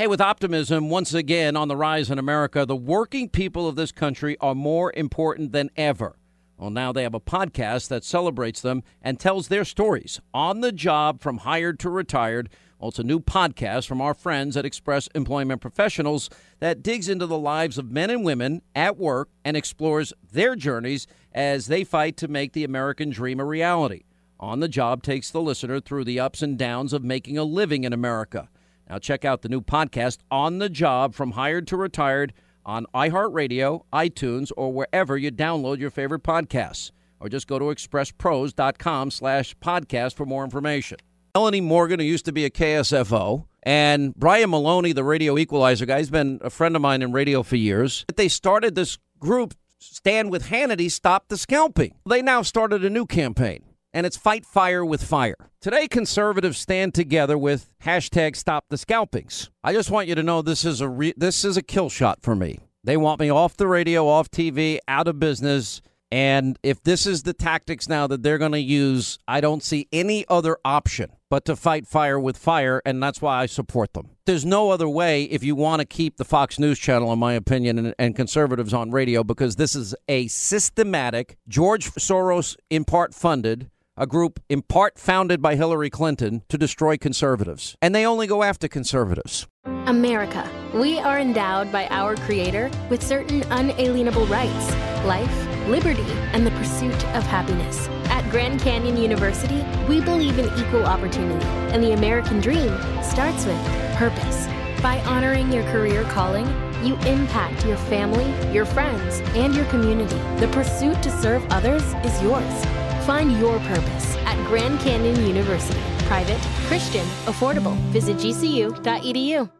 Hey, with optimism once again on the rise in America, the working people of this country are more important than ever. Well, now they have a podcast that celebrates them and tells their stories on the job from hired to retired. Well, it's a new podcast from our friends at Express Employment Professionals that digs into the lives of men and women at work and explores their journeys as they fight to make the American dream a reality. On the Job takes the listener through the ups and downs of making a living in America. Now, check out the new podcast, On the Job From Hired to Retired, on iHeartRadio, iTunes, or wherever you download your favorite podcasts. Or just go to expresspros.com slash podcast for more information. Melanie Morgan, who used to be a KSFO, and Brian Maloney, the radio equalizer guy, he's been a friend of mine in radio for years. They started this group, Stand with Hannity, Stop the Scalping. They now started a new campaign and it's fight fire with fire. Today, conservatives stand together with hashtag stop the scalpings. I just want you to know this is a re- this is a kill shot for me. They want me off the radio, off TV, out of business. And if this is the tactics now that they're going to use, I don't see any other option but to fight fire with fire, and that's why I support them. There's no other way if you want to keep the Fox News channel, in my opinion, and, and conservatives on radio, because this is a systematic, George Soros in part funded, a group in part founded by Hillary Clinton to destroy conservatives. And they only go after conservatives. America. We are endowed by our Creator with certain unalienable rights life, liberty, and the pursuit of happiness. At Grand Canyon University, we believe in equal opportunity, and the American dream starts with purpose. By honoring your career calling, you impact your family, your friends, and your community. The pursuit to serve others is yours. Find your purpose at Grand Canyon University. Private, Christian, affordable. Visit gcu.edu.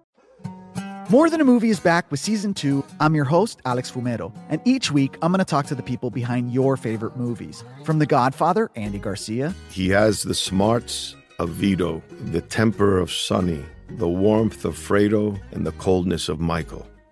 More Than a Movie is back with season two. I'm your host, Alex Fumero, and each week I'm going to talk to the people behind your favorite movies. From The Godfather, Andy Garcia. He has the smarts of Vito, the temper of Sonny, the warmth of Fredo, and the coldness of Michael